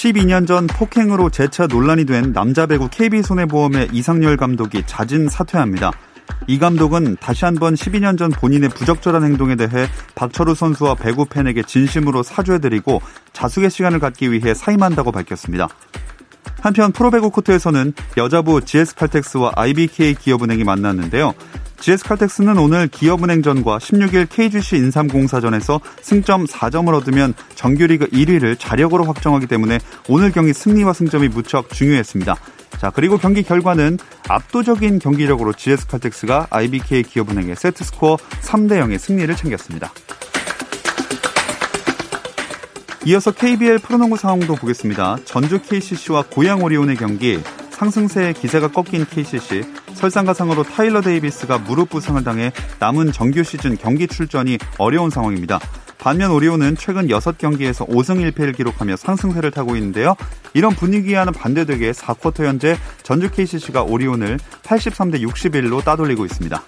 12년 전 폭행으로 재차 논란이 된 남자 배구 KB손해보험의 이상열 감독이 잦은 사퇴합니다. 이 감독은 다시 한번 12년 전 본인의 부적절한 행동에 대해 박철우 선수와 배구 팬에게 진심으로 사죄드리고 자숙의 시간을 갖기 위해 사임한다고 밝혔습니다. 한편 프로배구 코트에서는 여자부 GS칼텍스와 IBK 기업은행이 만났는데요. GS칼텍스는 오늘 기업은행전과 16일 KGC 인삼공사전에서 승점 4점을 얻으면 정규리그 1위를 자력으로 확정하기 때문에 오늘 경기 승리와 승점이 무척 중요했습니다. 자, 그리고 경기 결과는 압도적인 경기력으로 GS칼텍스가 IBK 기업은행의 세트스코어 3대 0의 승리를 챙겼습니다. 이어서 KBL 프로농구 상황도 보겠습니다. 전주 KCC와 고양 오리온의 경기 상승세의 기세가 꺾인 KCC 설상가상으로 타일러 데이비스가 무릎 부상을 당해 남은 정규 시즌 경기 출전이 어려운 상황입니다. 반면 오리온은 최근 6경기에서 5승 1패를 기록하며 상승세를 타고 있는데요. 이런 분위기와는 반대되게 4쿼터 현재 전주 KCC가 오리온을 83대 61로 따돌리고 있습니다.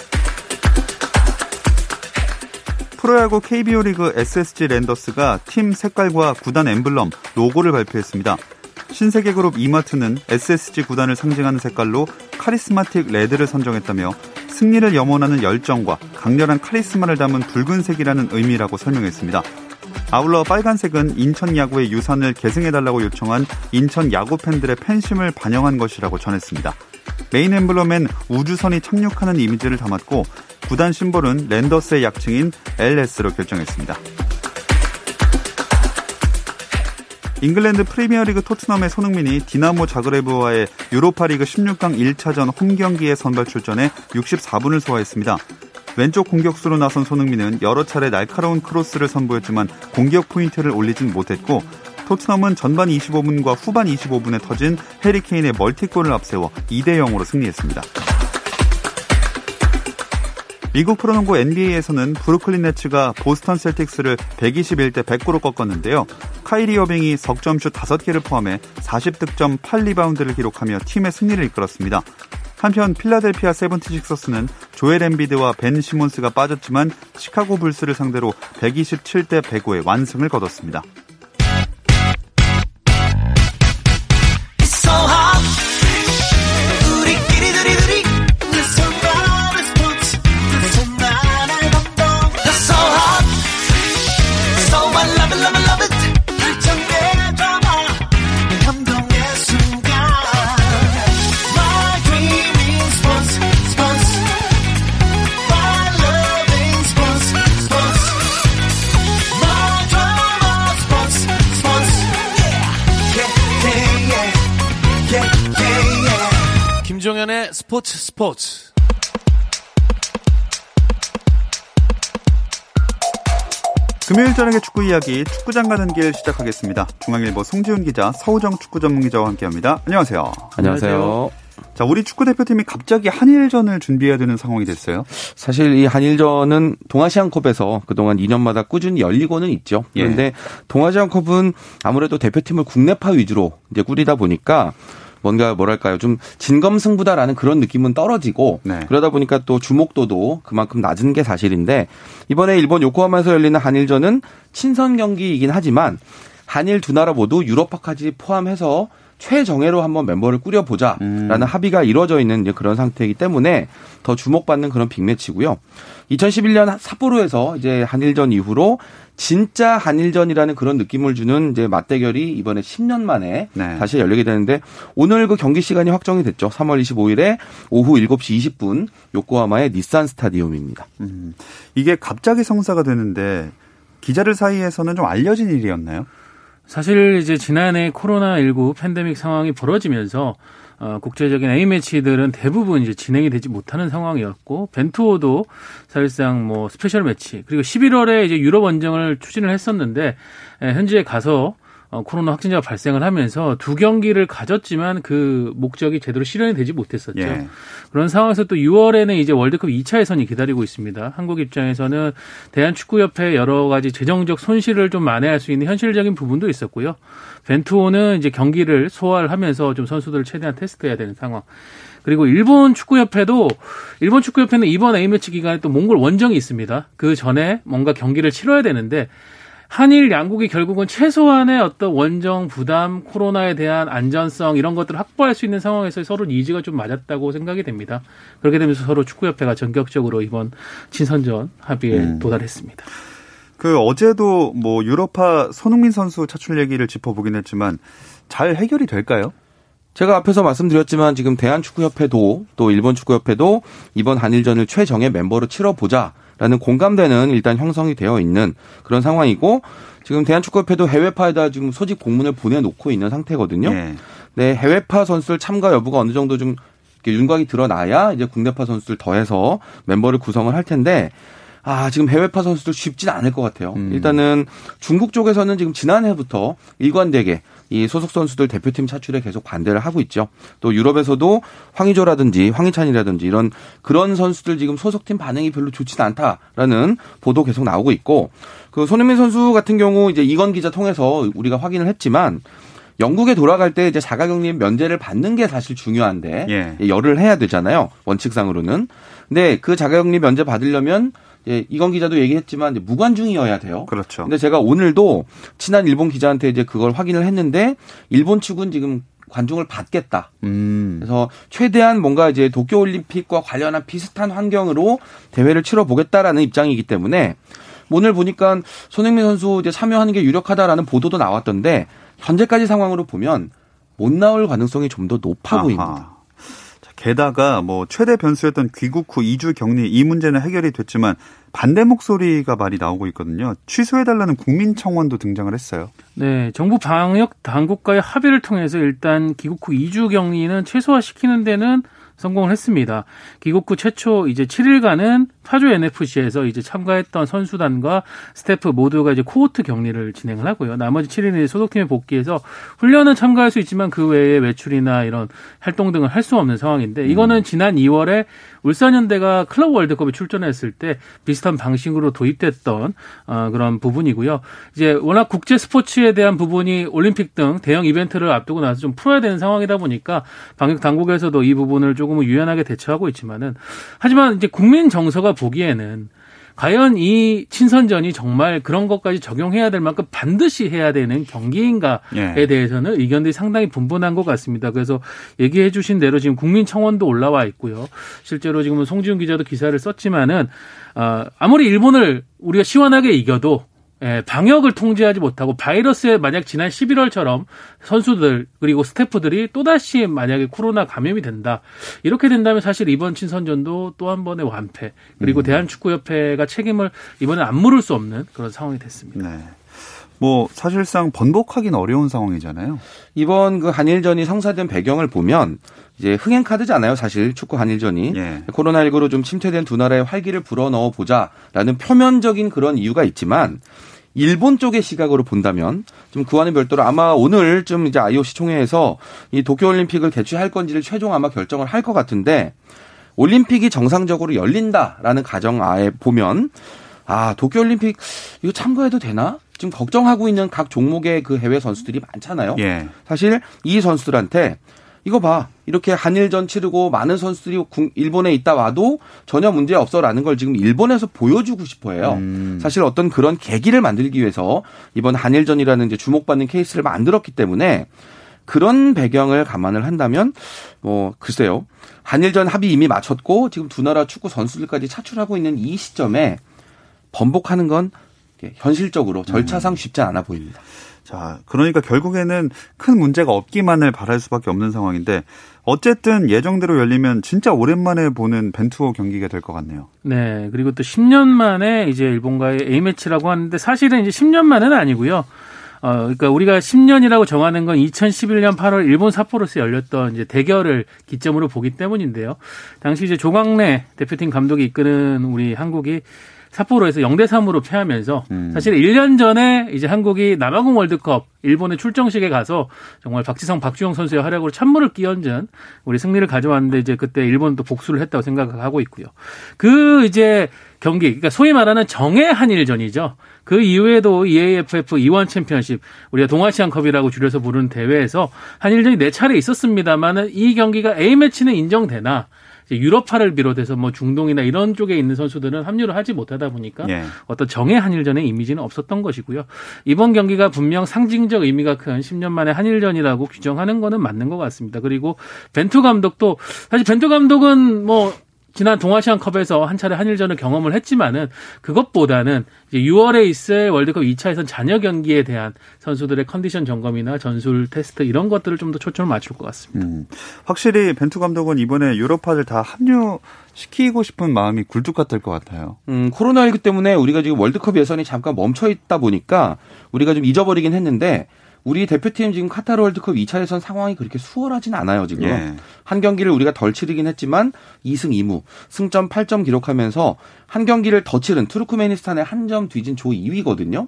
프로야구 KBO 리그 SSG 랜더스가 팀 색깔과 구단 엠블럼, 로고를 발표했습니다. 신세계 그룹 이마트는 SSG 구단을 상징하는 색깔로 카리스마틱 레드를 선정했다며 승리를 염원하는 열정과 강렬한 카리스마를 담은 붉은색이라는 의미라고 설명했습니다. 아울러 빨간색은 인천 야구의 유산을 계승해달라고 요청한 인천 야구 팬들의 팬심을 반영한 것이라고 전했습니다. 메인 엠블럼엔 우주선이 착륙하는 이미지를 담았고 구단 심볼은 랜더스의 약칭인 LS로 결정했습니다. 잉글랜드 프리미어리그 토트넘의 손흥민이 디나모 자그레브와의 유로파리그 16강 1차전 홈 경기에 선발 출전해 64분을 소화했습니다. 왼쪽 공격수로 나선 손흥민은 여러 차례 날카로운 크로스를 선보였지만 공격 포인트를 올리진 못했고 토트넘은 전반 25분과 후반 25분에 터진 해리 케인의 멀티골을 앞세워 2대 0으로 승리했습니다. 미국 프로농구 NBA에서는 브루클린 네츠가 보스턴 셀틱스를 121대 109로 꺾었는데요. 카이리 어빙이 석점슛 5개를 포함해 40득점 8리바운드를 기록하며 팀의 승리를 이끌었습니다. 한편 필라델피아 세븐티식서스는 조엘 엠비드와 벤 시몬스가 빠졌지만 시카고 불스를 상대로 127대 105의 완승을 거뒀습니다. 스포츠 스포츠. 금요일 저녁의 축구 이야기 축구장 가는 길 시작하겠습니다. 중앙일보 송지훈 기자, 서우정 축구 전문 기자와 함께합니다. 안녕하세요. 안녕하세요. 자, 우리 축구 대표팀이 갑자기 한일전을 준비해야 되는 상황이 됐어요. 사실 이 한일전은 동아시안컵에서 그동안 2년마다 꾸준히 열리고는 있죠. 예. 그런데 예. 동아시안컵은 아무래도 대표팀을 국내파 위주로 이제 꾸리다 보니까 뭔가 뭐랄까요 좀 진검승부다라는 그런 느낌은 떨어지고 네. 그러다 보니까 또 주목도도 그만큼 낮은 게 사실인데 이번에 일본 요코하마에서 열리는 한일전은 친선 경기이긴 하지만 한일 두 나라 모두 유럽파까지 포함해서 최정예로 한번 멤버를 꾸려보자라는 음. 합의가 이루어져 있는 그런 상태이기 때문에 더 주목받는 그런 빅매치고요. 2011년 삿포로에서 이제 한일전 이후로 진짜 한일전이라는 그런 느낌을 주는 이제 맞대결이 이번에 10년 만에 네. 다시 열리게 되는데 오늘 그 경기 시간이 확정이 됐죠. 3월 25일에 오후 7시 20분 요코하마의 닛산 스타디움입니다. 음, 이게 갑자기 성사가 되는데 기자들 사이에서는 좀 알려진 일이었나요? 사실 이제 지난해 코로나19 팬데믹 상황이 벌어지면서 어, 국제적인 A 매치들은 대부분 이제 진행이 되지 못하는 상황이었고 벤투호도 사실상 뭐 special match 그리고 11월에 이제 유럽 원정을 추진을 했었는데 에, 현지에 가서 어, 코로나 확진자가 발생을 하면서 두 경기를 가졌지만 그 목적이 제대로 실현이 되지 못했었죠. 예. 그런 상황에서 또 6월에는 이제 월드컵 2차 예선이 기다리고 있습니다. 한국 입장에서는 대한축구협회 여러 가지 재정적 손실을 좀 만회할 수 있는 현실적인 부분도 있었고요. 벤투호는 이제 경기를 소화를 하면서 좀 선수들을 최대한 테스트해야 되는 상황. 그리고 일본 축구협회도 일본 축구협회는 이번 A매치 기간에 또 몽골 원정이 있습니다. 그 전에 뭔가 경기를 치러야 되는데 한일 양국이 결국은 최소한의 어떤 원정 부담, 코로나에 대한 안전성 이런 것들을 확보할 수 있는 상황에서 서로 니즈가 좀 맞았다고 생각이 됩니다. 그렇게 되면서 서로 축구협회가 전격적으로 이번 친선전 합의에 음. 도달했습니다. 그 어제도 뭐 유럽파 손흥민 선수 차출 얘기를 짚어보긴 했지만 잘 해결이 될까요? 제가 앞에서 말씀드렸지만 지금 대한축구협회도 또 일본 축구협회도 이번 한일전을 최정예 멤버로 치러보자 라는 공감대는 일단 형성이 되어 있는 그런 상황이고 지금 대한축구협회도 해외파에다 지금 소집 공문을 보내놓고 있는 상태거든요. 네. 네, 해외파 선수들 참가 여부가 어느 정도 좀 윤곽이 드러나야 이제 국내파 선수들 더해서 멤버를 구성을 할 텐데 아, 지금 해외파 선수들 쉽진 않을 것 같아요. 음. 일단은 중국 쪽에서는 지금 지난해부터 일관되게 이 소속 선수들 대표팀 차출에 계속 반대를 하고 있죠. 또 유럽에서도 황의조라든지 황희찬이라든지 이런 그런 선수들 지금 소속팀 반응이 별로 좋지는 않다라는 보도 계속 나오고 있고 그 손흥민 선수 같은 경우 이제 이건 기자 통해서 우리가 확인을 했지만 영국에 돌아갈 때 이제 자가격리 면제를 받는 게 사실 중요한데 예. 열을 해야 되잖아요 원칙상으로는. 근데 그 자가격리 면제 받으려면 예, 이건 기자도 얘기했지만 무관중이어야 돼요. 그렇죠. 근데 제가 오늘도 친한 일본 기자한테 이제 그걸 확인을 했는데 일본 측은 지금 관중을 받겠다. 음. 그래서 최대한 뭔가 이제 도쿄 올림픽과 관련한 비슷한 환경으로 대회를 치러 보겠다라는 입장이기 때문에 오늘 보니까 손흥민 선수 이제 참여하는 게 유력하다라는 보도도 나왔던데 현재까지 상황으로 보면 못 나올 가능성이 좀 더 높아 아하. 보입니다. 게다가 뭐 최대 변수였던 귀국 후 2주 격리 이 문제는 해결이 됐지만 반대 목소리가 많이 나오고 있거든요. 취소해달라는 국민청원도 등장을 했어요. 네, 정부 방역 당국과의 합의를 통해서 일단 귀국 후 2주 격리는 최소화시키는 데는 성공을 했습니다. 귀국 후 최초 이제 7일간은 파주 NFC에서 이제 참가했던 선수단과 스태프 모두가 이제 코호트 격리를 진행을 하고요. 나머지 7일은 소속팀에 복귀해서 훈련은 참가할 수 있지만 그 외에 외출이나 이런 활동 등을 할 수 없는 상황인데 이거는 음. 지난 2월에 울산현대가 클럽 월드컵에 출전했을 때 비슷한 방식으로 도입됐던 어, 그런 부분이고요. 이제 워낙 국제 스포츠에 대한 부분이 올림픽 등 대형 이벤트를 앞두고 나서 좀 풀어야 되는 상황이다 보니까 방역 당국에서도 이 부분을 조금 유연하게 대처하고 있지만은 하지만 이제 국민 정서가 보기에는 과연 이 친선전이 정말 그런 것까지 적용해야 될 만큼 반드시 해야 되는 경기인가에 예. 대해서는 의견들이 상당히 분분한 것 같습니다. 그래서 얘기해 주신 대로 지금 국민청원도 올라와 있고요. 실제로 지금은 송지훈 기자도 기사를 썼지만은 어, 아무리 일본을 우리가 시원하게 이겨도 예, 방역을 통제하지 못하고 바이러스에 만약 지난 11월처럼 선수들 그리고 스태프들이 또다시 만약에 코로나 감염이 된다. 이렇게 된다면 사실 이번 친선전도 또 한 번의 완패 그리고 음. 대한축구협회가 책임을 이번에 안 물을 수 없는 그런 상황이 됐습니다. 네. 뭐 사실상 번복하기는 어려운 상황이잖아요. 이번 그 한일전이 성사된 배경을 보면 이제 흥행 카드잖아요, 사실 축구 한일전이 예. 코로나19로 좀 침체된 두 나라의 활기를 불어넣어 보자라는 표면적인 그런 이유가 있지만 일본 쪽의 시각으로 본다면 좀 그와는 별도로 아마 오늘 좀 이제 IOC 총회에서 이 도쿄올림픽을 개최할 건지를 최종 아마 결정을 할 것 같은데 올림픽이 정상적으로 열린다라는 가정 아에 보면 아 도쿄올림픽 이거 참가해도 되나? 지금 걱정하고 있는 각 종목의 그 해외 선수들이 많잖아요. 예. 사실 이 선수들한테 이거 봐. 이렇게 한일전 치르고 많은 선수들이 일본에 있다 와도 전혀 문제 없어라는 걸 지금 일본에서 보여주고 싶어 해요. 음. 사실 어떤 그런 계기를 만들기 위해서 이번 한일전이라는 이제 주목받는 케이스를 만들었기 때문에 그런 배경을 감안을 한다면 뭐 글쎄요. 한일전 합의 이미 마쳤고 지금 두 나라 축구 선수들까지 차출하고 있는 이 시점에 번복하는 건 현실적으로 절차상 쉽지 않아 보입니다. 자, 그러니까 결국에는 큰 문제가 없기만을 바랄 수밖에 없는 상황인데 어쨌든 예정대로 열리면 진짜 오랜만에 보는 벤투호 경기가 될 것 같네요. 네. 그리고 또 10년 만에 이제 일본과의 A매치라고 하는데 사실은 이제 10년 만은 아니고요. 어, 그러니까 우리가 10년이라고 정하는 건 2011년 8월 일본 삿포로에서 열렸던 이제 대결을 기점으로 보기 때문인데요. 당시 이제 조광래 대표팀 감독이 이끄는 우리 한국이 삿포로에서 0대 3으로 패하면서 음. 사실 1년 전에 이제 한국이 남아공 월드컵 일본의 출정식에 가서 정말 박지성, 박주영 선수의 활약으로 찬물을 끼얹은 우리 승리를 가져왔는데 이제 그때 일본도 복수를 했다고 생각하고 있고요. 그 이제 경기, 그러니까 소위 말하는 정해 한일전이죠. 그 이후에도 EAFF 이원 챔피언십, 우리가 동아시안컵이라고 줄여서 부르는 대회에서 한일전이 네 차례 있었습니다만은 이 경기가 A매치는 인정되나 유럽파를 비롯해서 뭐 중동이나 이런 쪽에 있는 선수들은 합류를 하지 못하다 보니까 예. 어떤 정의 한일전의 이미지는 없었던 것이고요. 이번 경기가 분명 상징적 의미가 큰 10년 만에 한일전이라고 규정하는 거는 맞는 것 같습니다. 그리고 벤투 감독도 사실 벤투 감독은 뭐 지난 동아시안컵에서 한 차례 한일전을 경험을 했지만은 그것보다는 이제 6월에 있을 월드컵 2차 에선 잔여 경기에 대한 선수들의 컨디션 점검이나 전술 테스트 이런 것들을 좀 더 초점을 맞출 것 같습니다. 음, 확실히 벤투 감독은 이번에 유럽파들 다 합류 시키고 싶은 마음이 굴뚝 같을 것 같아요. 음, 코로나19 때문에 우리가 지금 월드컵 예선이 잠깐 멈춰 있다 보니까 우리가 좀 잊어버리긴 했는데 우리 대표팀 지금 카타르 월드컵 2차 예선 상황이 그렇게 수월하진 않아요, 지금. 예. 한 경기를 우리가 덜 치르긴 했지만 2승 2무, 승점 8점 기록하면서 한 경기를 더 치른 투르크메니스탄의 한 점 뒤진 조 2위거든요.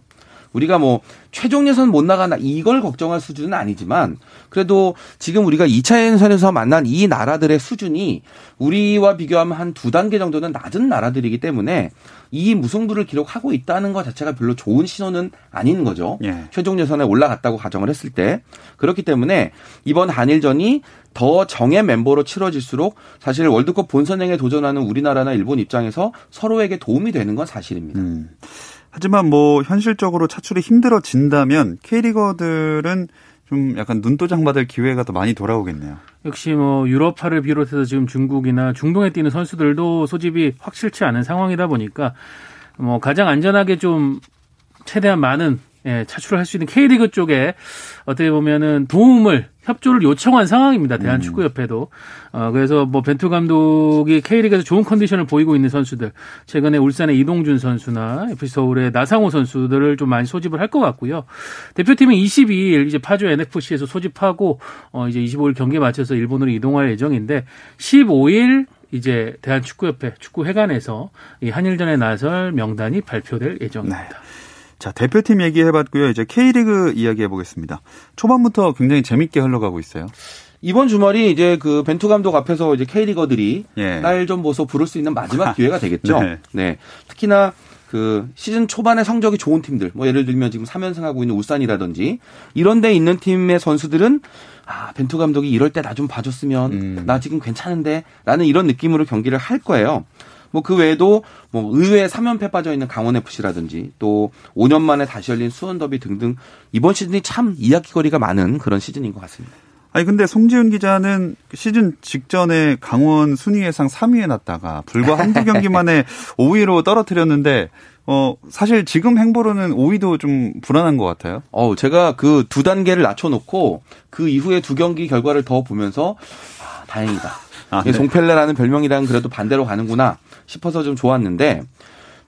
우리가 뭐 최종 예선 못 나가나 이걸 걱정할 수준은 아니지만 그래도 지금 우리가 2차 예선에서 만난 이 나라들의 수준이 우리와 비교하면 한 두 단계 정도는 낮은 나라들이기 때문에 이 무승부를 기록하고 있다는 것 자체가 별로 좋은 신호는 아닌 거죠. 예. 최종 예선에 올라갔다고 가정을 했을 때 그렇기 때문에 이번 한일전이 더 정예 멤버로 치러질수록 사실 월드컵 본선행에 도전하는 우리나라나 일본 입장에서 서로에게 도움이 되는 건 사실입니다. 음. 하지만 뭐 현실적으로 차출이 힘들어진다면 K리거들은 좀 약간 눈도장 받을 기회가 더 많이 돌아오겠네요. 역시 뭐 유럽파를 비롯해서 지금 중국이나 중동에 뛰는 선수들도 소집이 확실치 않은 상황이다 보니까 뭐 가장 안전하게 좀 최대한 많은 예, 차출을 할 수 있는 K리그 쪽에 어떻게 보면은 도움을 협조를 요청한 상황입니다. 대한축구협회도. 어, 그래서 뭐 벤투 감독이 K리그에서 좋은 컨디션을 보이고 있는 선수들, 최근에 울산의 이동준 선수나 FC 서울의 나상호 선수들을 좀 많이 소집을 할 것 같고요. 대표팀은 22일 이제 파주 NFC에서 소집하고 어, 이제 25일 경기에 맞춰서 일본으로 이동할 예정인데 15일 이제 대한축구협회 축구회관에서 이 한일전에 나설 명단이 발표될 예정입니다. 네. 자, 대표팀 얘기해봤고요. 이제 K리그 이야기해 보겠습니다. 초반부터 굉장히 재밌게 흘러가고 있어요. 이번 주말이 이제 그 벤투 감독 앞에서 이제 K리거들이 예. 날좀 보소 부를 수 있는 마지막 기회가 되겠죠. 네. 네. 특히나 그 시즌 초반에 성적이 좋은 팀들, 뭐 예를 들면 지금 3연승하고 있는 울산이라든지 이런 데 있는 팀의 선수들은 아, 벤투 감독이 이럴 때 나 좀 봐줬으면 음. 나 지금 괜찮은데 라는 이런 느낌으로 경기를 할 거예요. 뭐 그 외에도 뭐 의외에 3연패 빠져 있는 강원 FC라든지 또 5년 만에 다시 열린 수원 더비 등등 이번 시즌이 참 이야기거리가 많은 그런 시즌인 것 같습니다. 아니 근데 송지훈 기자는 시즌 직전에 강원 순위 예상 3위에 났다가 불과 한두 경기 만에 5위로 떨어뜨렸는데 어 사실 지금 행보로는 5위도 좀 불안한 것 같아요. 어 제가 그 두 단계를 낮춰놓고 그 이후에 두 경기 결과를 더 보면서 아, 다행이다. 아, 네. 송펠레라는 별명이랑 그래도 반대로 가는구나 싶어서 좀 좋았는데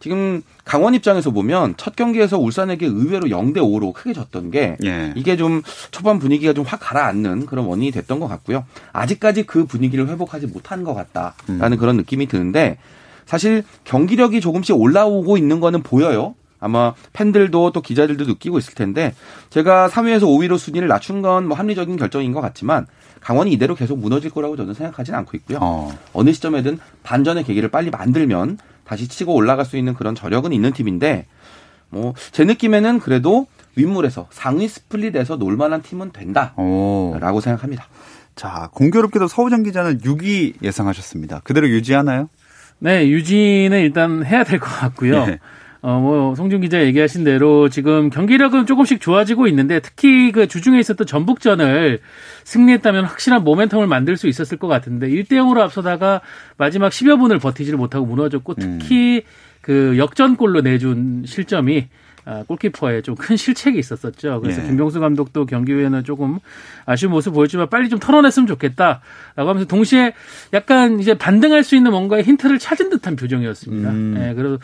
지금 강원 입장에서 보면 첫 경기에서 울산에게 의외로 0대 5로 크게 졌던 게 예. 이게 좀 초반 분위기가 좀 확 가라앉는 그런 원인이 됐던 것 같고요. 아직까지 그 분위기를 회복하지 못한 것 같다라는 음. 그런 느낌이 드는데 사실 경기력이 조금씩 올라오고 있는 거는 보여요. 아마 팬들도 또 기자들도 느끼고 있을 텐데 제가 3위에서 5위로 순위를 낮춘 건 뭐 합리적인 결정인 것 같지만 강원이 이대로 계속 무너질 거라고 저는 생각하지는 않고 있고요. 어. 어느 시점에든 반전의 계기를 빨리 만들면 다시 치고 올라갈 수 있는 그런 저력은 있는 팀인데 뭐 제 느낌에는 그래도 윗물에서 상위 스플릿에서 놀만한 팀은 된다라고 오. 생각합니다. 자 공교롭게도 서우정 기자는 6위 예상하셨습니다. 그대로 유지하나요? 네, 유지는 일단 해야 될 것 같고요. 네. 어, 뭐, 송준 기자 얘기하신 대로 지금 경기력은 조금씩 좋아지고 있는데 특히 그 주중에 있었던 전북전을 승리했다면 확실한 모멘텀을 만들 수 있었을 것 같은데 1대 0으로 앞서다가 마지막 10여 분을 버티지를 못하고 무너졌고 음. 특히 음. 그 역전골로 내준 실점이 아, 골키퍼에 좀큰 실책이 있었었죠. 그래서 예. 김병수 감독도 경기 후에는 조금 아쉬운 모습 보였지만 빨리 좀 털어냈으면 좋겠다라고 하면서 동시에 약간 이제 반등할 수 있는 뭔가의 힌트를 찾은 듯한 표정이었습니다. 음. 예, 그래서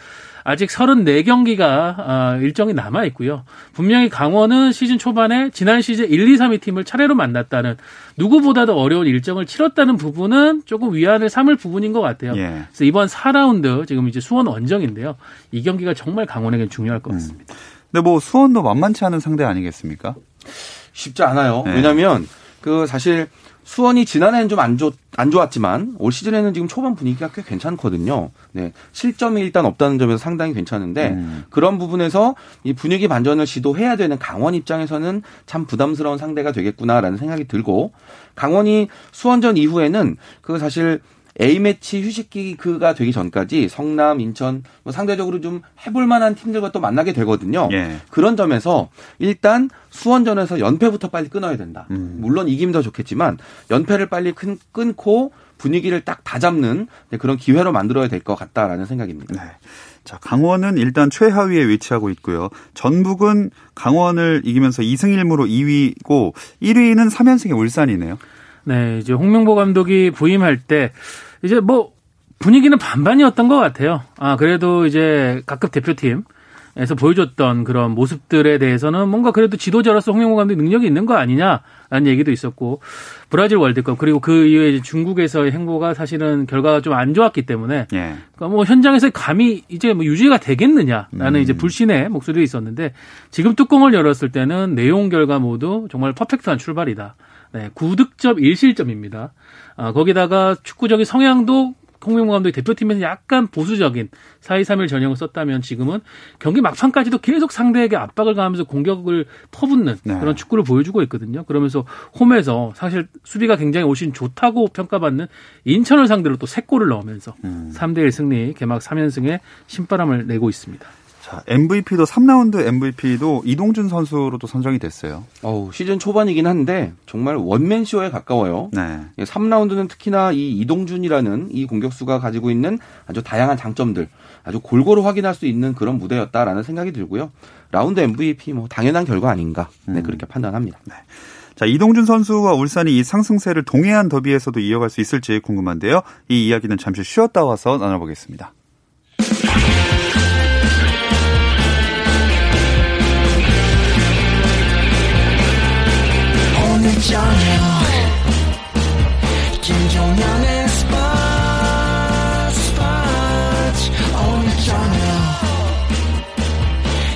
아직 34경기가 아, 일정이 남아 있고요. 분명히 강원은 시즌 초반에 지난 시즌 1, 2, 3위 팀을 차례로 만났다는 누구보다도 어려운 일정을 치렀다는 부분은 조금 위안을 삼을 부분인 것 같아요. 예. 그래서 이번 4라운드 지금 이제 수원 원정인데요. 이 경기가 정말 강원에겐 중요할 것 같습니다. 근데 뭐 수원도 만만치 않은 상대 아니겠습니까? 쉽지 않아요. 네. 왜냐하면 그 사실 수원이 지난해는 좀 안 좋, 안 좋았지만 올 시즌에는 지금 초반 분위기가 꽤 괜찮거든요. 네. 실점이 일단 없다는 점에서 상당히 괜찮은데 음. 그런 부분에서 이 분위기 반전을 시도해야 되는 강원 입장에서는 참 부담스러운 상대가 되겠구나라는 생각이 들고 강원이 수원전 이후에는 그 사실 A매치 휴식기가 되기 전까지 성남, 인천 뭐 상대적으로 좀 해볼 만한 팀들과 또 만나게 되거든요. 예. 그런 점에서 일단 수원전에서 연패부터 빨리 끊어야 된다. 음. 물론 이기면 더 좋겠지만 연패를 빨리 큰- 끊고 분위기를 딱 다 잡는 네, 그런 기회로 만들어야 될 것 같다라는 생각입니다. 네. 자, 강원은 일단 최하위에 위치하고 있고요. 전북은 강원을 이기면서 2승 1무로 2위고 1위는 3연승의 울산이네요. 네, 이제 홍명보 감독이 부임할 때 이제 뭐 분위기는 반반이었던 것 같아요. 아, 그래도 이제 각급 대표팀 에서 보여줬던 그런 모습들에 대해서는 뭔가 그래도 지도자로서 홍명보 감독 능력이 있는 거 아니냐라는 얘기도 있었고 브라질 월드컵 그리고 그 이후에 중국에서의 행보가 사실은 결과가 좀 안 좋았기 때문에 예. 그러니까 뭐 현장에서 감히 이제 뭐 유지가 되겠느냐라는 음. 이제 불신의 목소리도 있었는데 지금 뚜껑을 열었을 때는 내용 결과 모두 정말 퍼펙트한 출발이다. 네, 9득점 1실점입니다. 아, 거기다가 축구적인 성향도 홍명보 감독이 대표팀에서 약간 보수적인 4-2-3-1 전형을 썼다면 지금은 경기 막판까지도 계속 상대에게 압박을 가하면서 공격을 퍼붓는 네. 그런 축구를 보여주고 있거든요. 그러면서 홈에서 사실 수비가 굉장히 오신 좋다고 평가받는 인천을 상대로 또 3골을 넣으면서 음. 3대1 승리, 개막 3연승에 신바람을 내고 있습니다. 자, MVP도 3라운드 MVP도 이동준 선수로 도 선정이 됐어요. 어우, 시즌 초반이긴 한데 정말 원맨 쇼에 가까워요. 네. 3라운드는 특히나 이 이동준이라는 이 공격수가 가지고 있는 아주 다양한 장점들 아주 골고루 확인할 수 있는 그런 무대였다라는 생각이 들고요. 라운드 MVP 뭐 당연한 결과 아닌가 네, 음. 그렇게 판단합니다. 자, 이동준 선수와 울산이 이 상승세를 동해안 더비에서도 이어갈 수 있을지 궁금한데요. 이 이야기는 잠시 쉬었다 와서 나눠보겠습니다. 저녁 김종현의 스포츠 스포츠 오늘 저녁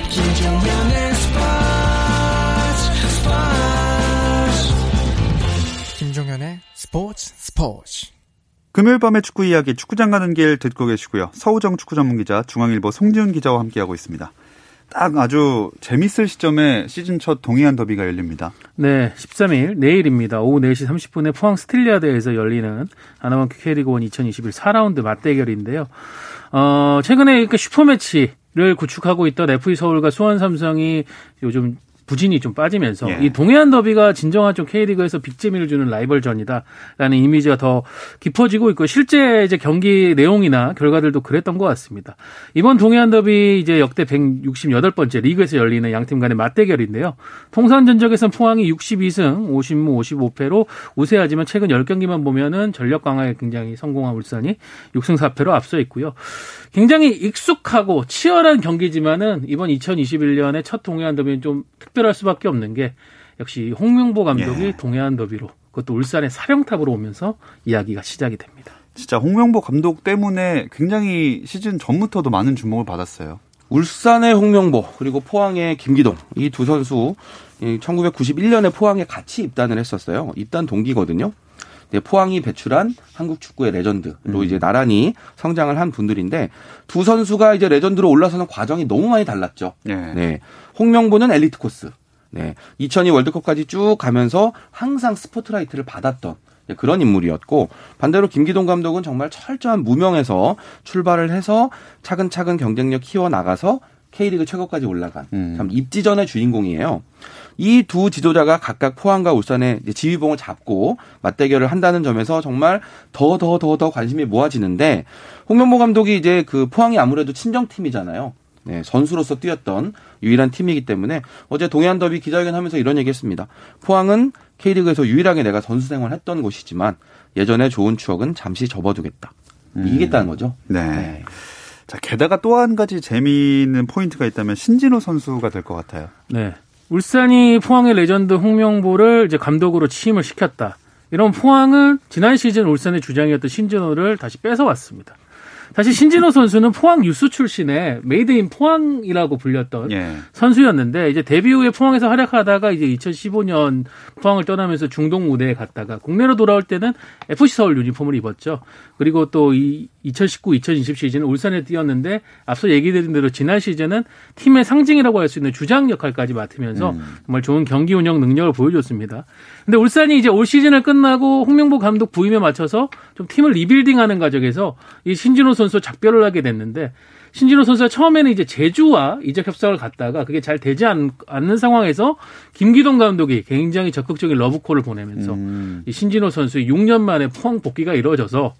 김종현의 스포츠 스포츠 김종현의 스포츠 스포츠. 금요일 밤의 축구 이야기 축구장 가는 길 듣고 계시고요. 서우정 축구 전문 기자 중앙일보 송지훈 기자와 함께하고 있습니다. 딱 아주 재밌을 시점에 시즌 첫 동해안 더비가 열립니다. 네, 13일 내일입니다. 오후 4시 30분에 포항 스틸야드에서 열리는 하나원큐 K리그1 2021 4라운드 맞대결인데요. 어, 최근에 그 슈퍼매치 를 구축하고 있던 FC 서울과 수원 삼성이 요즘 부진에 좀 빠지면서 예. 이 동해안 더비가 진정한 좀 K리그에서 빅재미를 주는 라이벌전이다라는 이미지가 더 깊어지고 있고 실제 이제 경기 내용이나 결과들도 그랬던 것 같습니다. 이번 동해안 더비 이제 역대 168번째 리그에서 열리는 양팀 간의 맞대결인데요. 통산 전적에선 포항이 62승 50무 55패로 우세하지만 최근 10경기만 보면은 전력 강화에 굉장히 성공한 울산이 6승 4패로 앞서 있고요. 굉장히 익숙하고 치열한 경기지만은 이번 2021년에 첫 동해안 더비는 좀 특 별할 수밖에 없는 게 역시 홍명보 감독이 예. 동해안 더비로 그것도 울산의 사령탑으로 오면서 이야기가 시작이 됩니다. 진짜 홍명보 감독 때문에 굉장히 시즌 전부터도 많은 주목을 받았어요. 울산의 홍명보 그리고 포항의 김기동 이 두 선수 1991년에 포항에 같이 입단을 했었어요. 입단 동기거든요. 네, 포항이 배출한 한국 축구의 레전드로 음. 이제 나란히 성장을 한 분들인데 두 선수가 이제 레전드로 올라서는 과정이 너무 많이 달랐죠. 예. 네. 홍명보는 엘리트 코스. 네. 2002 월드컵까지 쭉 가면서 항상 스포트라이트를 받았던 네, 그런 인물이었고 반대로 김기동 감독은 정말 철저한 무명에서 출발을 해서 차근차근 경쟁력 키워 나가서 K리그 최고까지 올라간 음. 참 입지전의 주인공이에요. 이 두 지도자가 각각 포항과 울산의 지휘봉을 잡고 맞대결을 한다는 점에서 정말 더 더 더 더 관심이 모아지는데 홍명보 감독이 이제 그 포항이 아무래도 친정팀이잖아요. 네, 선수로서 뛰었던 유일한 팀이기 때문에 어제 동해안 더비 기자회견하면서 이런 얘기했습니다. 포항은 K리그에서 유일하게 내가 선수 생활했던 곳이지만 예전에 좋은 추억은 잠시 접어두겠다. 이기겠다는 거죠. 네. 네. 자, 게다가 또 한 가지 재미있는 포인트가 있다면 신진호 선수가 될 것 같아요. 네. 울산이 포항의 레전드 홍명보를 이제 감독으로 취임을 시켰다. 이런 포항은 지난 시즌 울산의 주장이었던 신진호를 다시 뺏어왔습니다. 사실 신진호 선수는 포항 유스 출신의 made in 포항이라고 불렸던 예. 선수였는데 이제 데뷔 후에 포항에서 활약하다가 이제 2015년 포항을 떠나면서 중동 무대에 갔다가 국내로 돌아올 때는 FC 서울 유니폼을 입었죠. 그리고 또 이 2019, 2020 시즌 울산에 뛰었는데 앞서 얘기 드린 대로 지난 시즌은 팀의 상징이라고 할 수 있는 주장 역할까지 맡으면서 정말 좋은 경기 운영 능력을 보여줬습니다. 근데 울산이 이제 올 시즌을 끝나고 홍명보 감독 부임에 맞춰서 좀 팀을 리빌딩하는 과정에서 이 신진호 선수 작별을 하게 됐는데 신진호 선수가 처음에는 이제 제주와 이적 협상을 갔다가 그게 잘 되지 않, 는 상황에서 김기동 감독이 굉장히 적극적인 러브콜을 보내면서 음. 이 신진호 선수의 6년 만에 포항 복귀가 이루어져서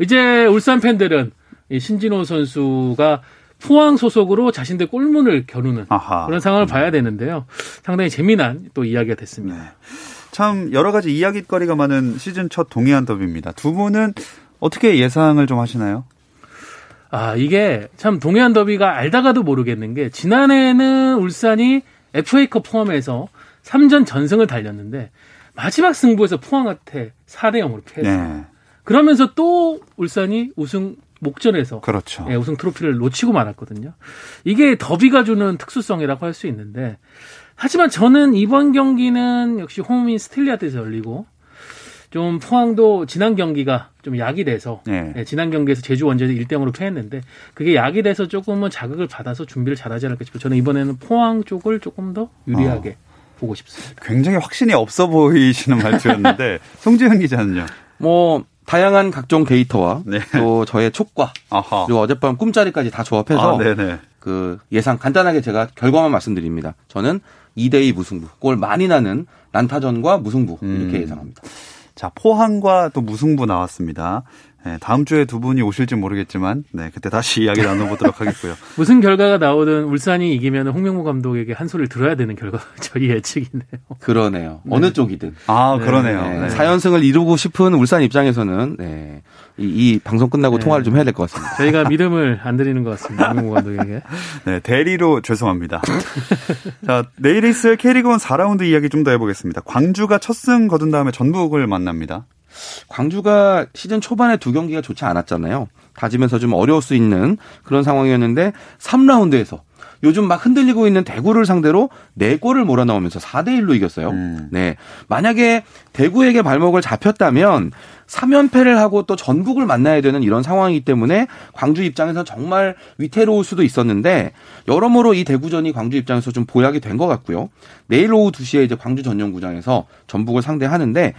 이제 울산 팬들은 이 신진호 선수가 포항 소속으로 자신들 골문을 겨누는 아하. 그런 상황을 봐야 되는데요. 상당히 재미난 또 이야기가 됐습니다. 네. 참 여러 가지 이야기거리가 많은 시즌 첫 동해안 더비입니다. 두 분은 어떻게 예상을 좀 하시나요? 아, 이게 참 동해안 더비가 알다가도 모르겠는 게 지난해에는 울산이 FA컵 포함해서 3전 전승을 달렸는데 마지막 승부에서 포항한테 4대 0으로 패했어요. 네. 그러면서 또 울산이 우승 목전에서 그렇죠. 예, 우승 트로피를 놓치고 말았거든요. 이게 더비가 주는 특수성이라고 할 수 있는데 하지만 저는 이번 경기는 역시 홈인 스틸야드에서 열리고 좀 포항도 지난 경기가 좀 약이 돼서 네. 예, 지난 경기에서 제주 원정에서 1대 0으로 패했는데 그게 약이 돼서 조금은 자극을 받아서 준비를 잘하지 않을까 싶어요. 저는 이번에는 포항 쪽을 조금 더 유리하게 보고 싶습니다. 굉장히 확신이 없어 보이시는 말투였는데 송지현 기자는요. 뭐 다양한 각종 데이터와 네. 또 저의 촉과 아하. 그리고 어젯밤 꿈자리까지 다 조합해서 아, 네네. 그 예상 간단하게 제가 결과만 말씀드립니다. 저는 2대2 무승부, 골 많이 나는 난타전과 무승부 이렇게 음. 예상합니다. 자, 포항과 또 무승부 나왔습니다. 네, 다음 주에 두 분이 오실지 모르겠지만, 네, 그때 다시 이야기 나눠보도록 하겠고요. 무슨 결과가 나오든 울산이 이기면 홍명보 감독에게 한 소리를 들어야 되는 결과가 저희 예측이네요. 그러네요. 어느 쪽이든 아, 그러네요. 네, 네. 4연승을 이루고 싶은 울산 입장에서는 네, 이, 이 방송 끝나고 네. 통화를 좀 해야 될 것 같습니다. 저희가 믿음을 안 드리는 것 같습니다. 홍명보 감독에게. 네, 대리로 죄송합니다. 자, 내일 있을 K리그1 4라운드 이야기 좀 더 해보겠습니다. 광주가 첫 승 거둔 다음에 전북을 만납니다. 광주가 시즌 초반에 두 경기가 좋지 않았잖아요. 다지면서 좀 어려울 수 있는 그런 상황이었는데 3라운드에서 요즘 막 흔들리고 있는 대구를 상대로 4골을 몰아넣으면서 4대 1로 이겼어요. 음. 네. 만약에 대구에게 발목을 잡혔다면 3연패를 하고 또 전북을 만나야 되는 이런 상황이기 때문에 광주 입장에서 정말 위태로울 수도 있었는데 여러모로 이 대구전이 광주 입장에서 좀 보약이 된 것 같고요. 내일 오후 2시에 이제 광주 전용구장에서 전북을 상대하는데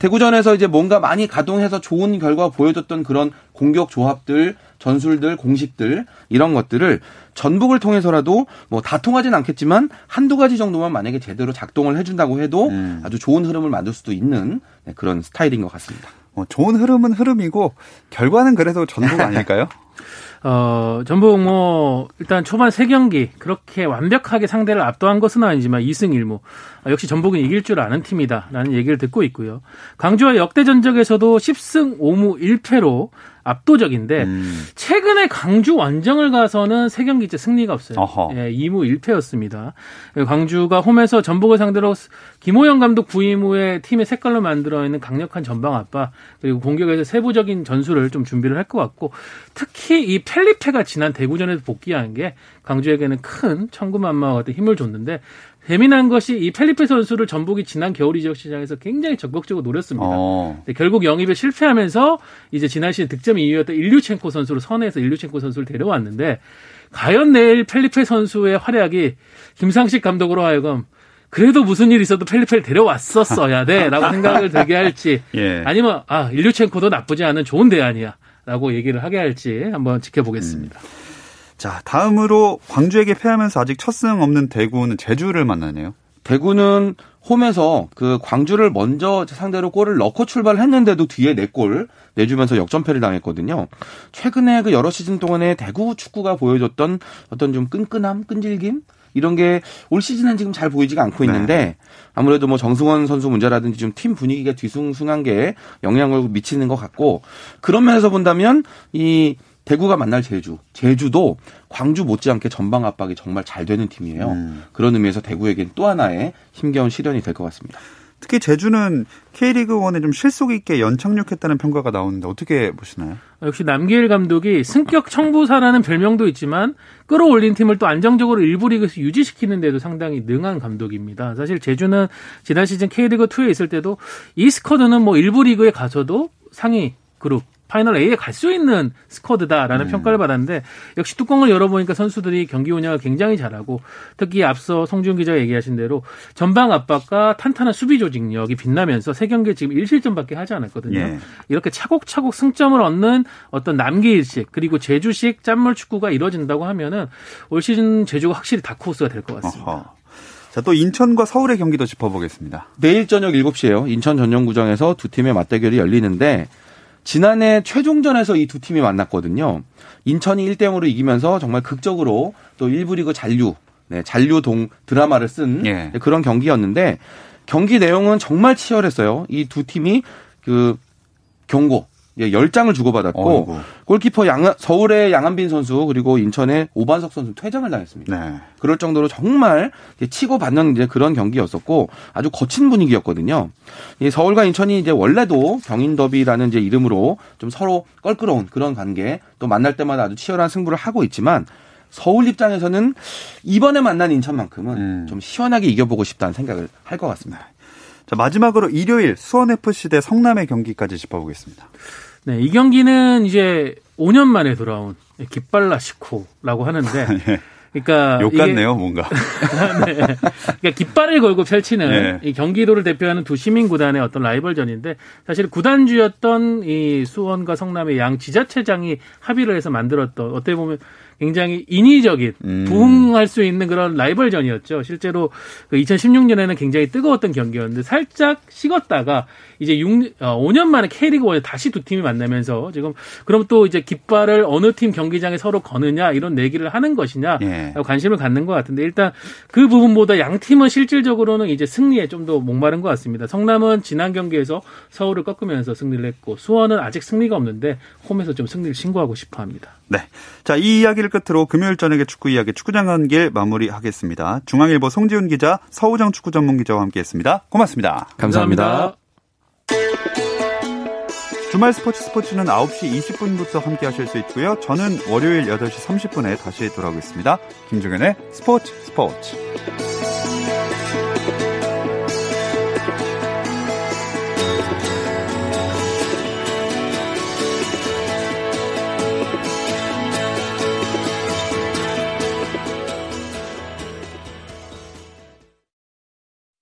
대구전에서 이제 뭔가 많이 가동해서 좋은 결과 보여줬던 그런 공격 조합들, 전술들, 공식들 이런 것들을 전북을 통해서라도 뭐 다 통하진 않겠지만 한두 가지 정도만 만약에 제대로 작동을 해준다고 해도 음. 아주 좋은 흐름을 만들 수도 있는 네, 그런 스타일인 것 같습니다. 어, 좋은 흐름은 흐름이고, 결과는 그래도 전북 아닐까요? 어, 전북 뭐 일단 초반 세 경기 그렇게 완벽하게 상대를 압도한 것은 아니지만 2승 1무. 아, 역시 전북은 이길 줄 아는 팀이다라는 얘기를 듣고 있고요. 광주와 역대 전적에서도 10승 5무 1패로 압도적인데 음. 최근에 광주 원정을 가서는 세 경기째 승리가 없어요. 어허. 예, 2무 1패였습니다. 광주가 홈에서 전북을 상대로 김호영 감독 부임 후에 팀의 색깔로 만들어 있는 강력한 전방 압박 그리고 공격에서 세부적인 전술을 좀 준비를 할 것 같고 특히 이 펠리페가 지난 대구전에서 복귀한 게 광주에게는 큰 천구만마와 같은 힘을 줬는데 재미난 것이 이 펠리페 선수를 전북이 지난 겨울 이적 시장에서 굉장히 적극적으로 노렸습니다. 어. 근데 결국 영입에 실패하면서 이제 지난 시즌 득점 2위였던 일류첸코 선수를 선에서 일류첸코 선수를 데려왔는데 과연 내일 펠리페 선수의 활약이 김상식 감독으로 하여금 그래도 무슨 일이 있어도 펠리페를 데려왔었어야 돼라고 생각을 들게 할지 예. 아니면 아 일류첸코도 나쁘지 않은 좋은 대안이야라고 얘기를 하게 할지 한번 지켜보겠습니다. 자, 다음으로 광주에게 패하면서 아직 첫 승 없는 대구는 제주를 만나네요. 대구는 홈에서 그 광주를 먼저 상대로 골을 넣고 출발을 했는데도 뒤에 4골 내주면서 역전패를 당했거든요. 최근에 그 여러 시즌 동안에 대구 축구가 보여줬던 어떤 좀 끈끈함, 끈질김 이런 게 올 시즌은 지금 잘 보이지가 않고 있는데 아무래도 뭐 정승원 선수 문제라든지 좀 팀 분위기가 뒤숭숭한 게 영향을 미치는 것 같고 그런 면에서 본다면 이 대구가 만날 제주, 제주도 광주 못지않게 전방 압박이 정말 잘 되는 팀이에요. 음. 그런 의미에서 대구에겐 또 하나의 힘겨운 시련이 될 것 같습니다. 특히 제주는 K리그 1에 좀 실속 있게 연착륙했다는 평가가 나오는데 어떻게 보시나요? 역시 남기일 감독이 승격 청부사라는 별명도 있지만 끌어올린 팀을 또 안정적으로 일부 리그에서 유지시키는 데도 상당히 능한 감독입니다. 사실 제주는 지난 시즌 K리그 2에 있을 때도 이 스쿼드는 뭐 1부 리그에 가서도 상위 그룹 파이널 A에 갈 수 있는 스쿼드다라는 평가를 받았는데 역시 뚜껑을 열어보니까 선수들이 경기 운영을 굉장히 잘하고 특히 앞서 송지훈 기자가 얘기하신 대로 전방 압박과 탄탄한 수비 조직력이 빛나면서 세 경기에 지금 1실점밖에 하지 않았거든요. 예. 이렇게 차곡차곡 승점을 얻는 어떤 남기일식 그리고 제주식 짠물 축구가 이루어진다고 하면은 올 시즌 제주가 확실히 다크호스가 될 것 같습니다. 어허. 자, 또 인천과 서울의 경기도 짚어보겠습니다. 내일 저녁 7시에요. 인천 전용구장에서 두 팀의 맞대결이 열리는데 지난해 최종전에서 이 두 팀이 만났거든요. 인천이 1대 0으로 이기면서 정말 극적으로 또 1부 리그 잔류, 네, 잔류 동 드라마를 쓴 예. 네, 그런 경기였는데 경기 내용은 정말 치열했어요. 이 두 팀이 그 경고 예, 10장을 주고받았고 어이구. 골키퍼 양, 서울의 양한빈 선수 그리고 인천의 오반석 선수 퇴장을 당했습니다. 네. 그럴 정도로 정말 이제 치고 받는 이제 그런 경기였었고 아주 거친 분위기였거든요. 이 서울과 인천이 이제 원래도 경인 더비라는 이제 이름으로 좀 서로 껄끄러운 그런 관계 또 만날 때마다 아주 치열한 승부를 하고 있지만 서울 입장에서는 이번에 만난 인천만큼은 음. 좀 시원하게 이겨보고 싶다는 생각을 할 것 같습니다. 자, 마지막으로 일요일 수원FC 대 성남의 경기까지 짚어보겠습니다. 네, 이 경기는 이제 5년 만에 돌아온 깃발라시코라고 하는데 그러니까 욕 이게- 같네요, 뭔가. 네. 그러니까 깃발을 걸고 펼치는 네. 이 경기도를 대표하는 두 시민 구단의 어떤 라이벌전인데 사실 구단주였던 이 수원과 성남의 양 지자체장이 합의를 해서 만들었던 어떻게 보면 굉장히 인위적인 음. 부흥할 수 있는 그런 라이벌전이었죠. 실제로 그 2016년에는 굉장히 뜨거웠던 경기였는데 살짝 식었다가 이제 6, 어, 5년 만에 K리그 1에 다시 두 팀이 만나면서 지금 그럼 또 이제 깃발을 어느 팀 경기장에 서로 거느냐 이런 내기를 하는 것이냐 예. 관심을 갖는 것 같은데 일단 그 부분보다 양 팀은 실질적으로는 이제 승리에 좀 더 목마른 것 같습니다. 성남은 지난 경기에서 서울을 꺾으면서 승리를 했고 수원은 아직 승리가 없는데 홈에서 좀 승리를 신고하고 싶어 합니다. 네. 자, 이 이야기 를 끝으로 금요일 저녁에 축구 이야기 축구장 간 길 마무리하겠습니다. 중앙일보 송지훈 기자, 서우정 축구 전문 기자와 함께 했습니다. 고맙습니다. 감사합니다. 주말 스포츠 스포츠는 9시 20분부터 함께 하실 수 있고요. 저는 월요일 8시 30분에 다시 돌아오겠습니다. 김종현의 스포츠 스포츠.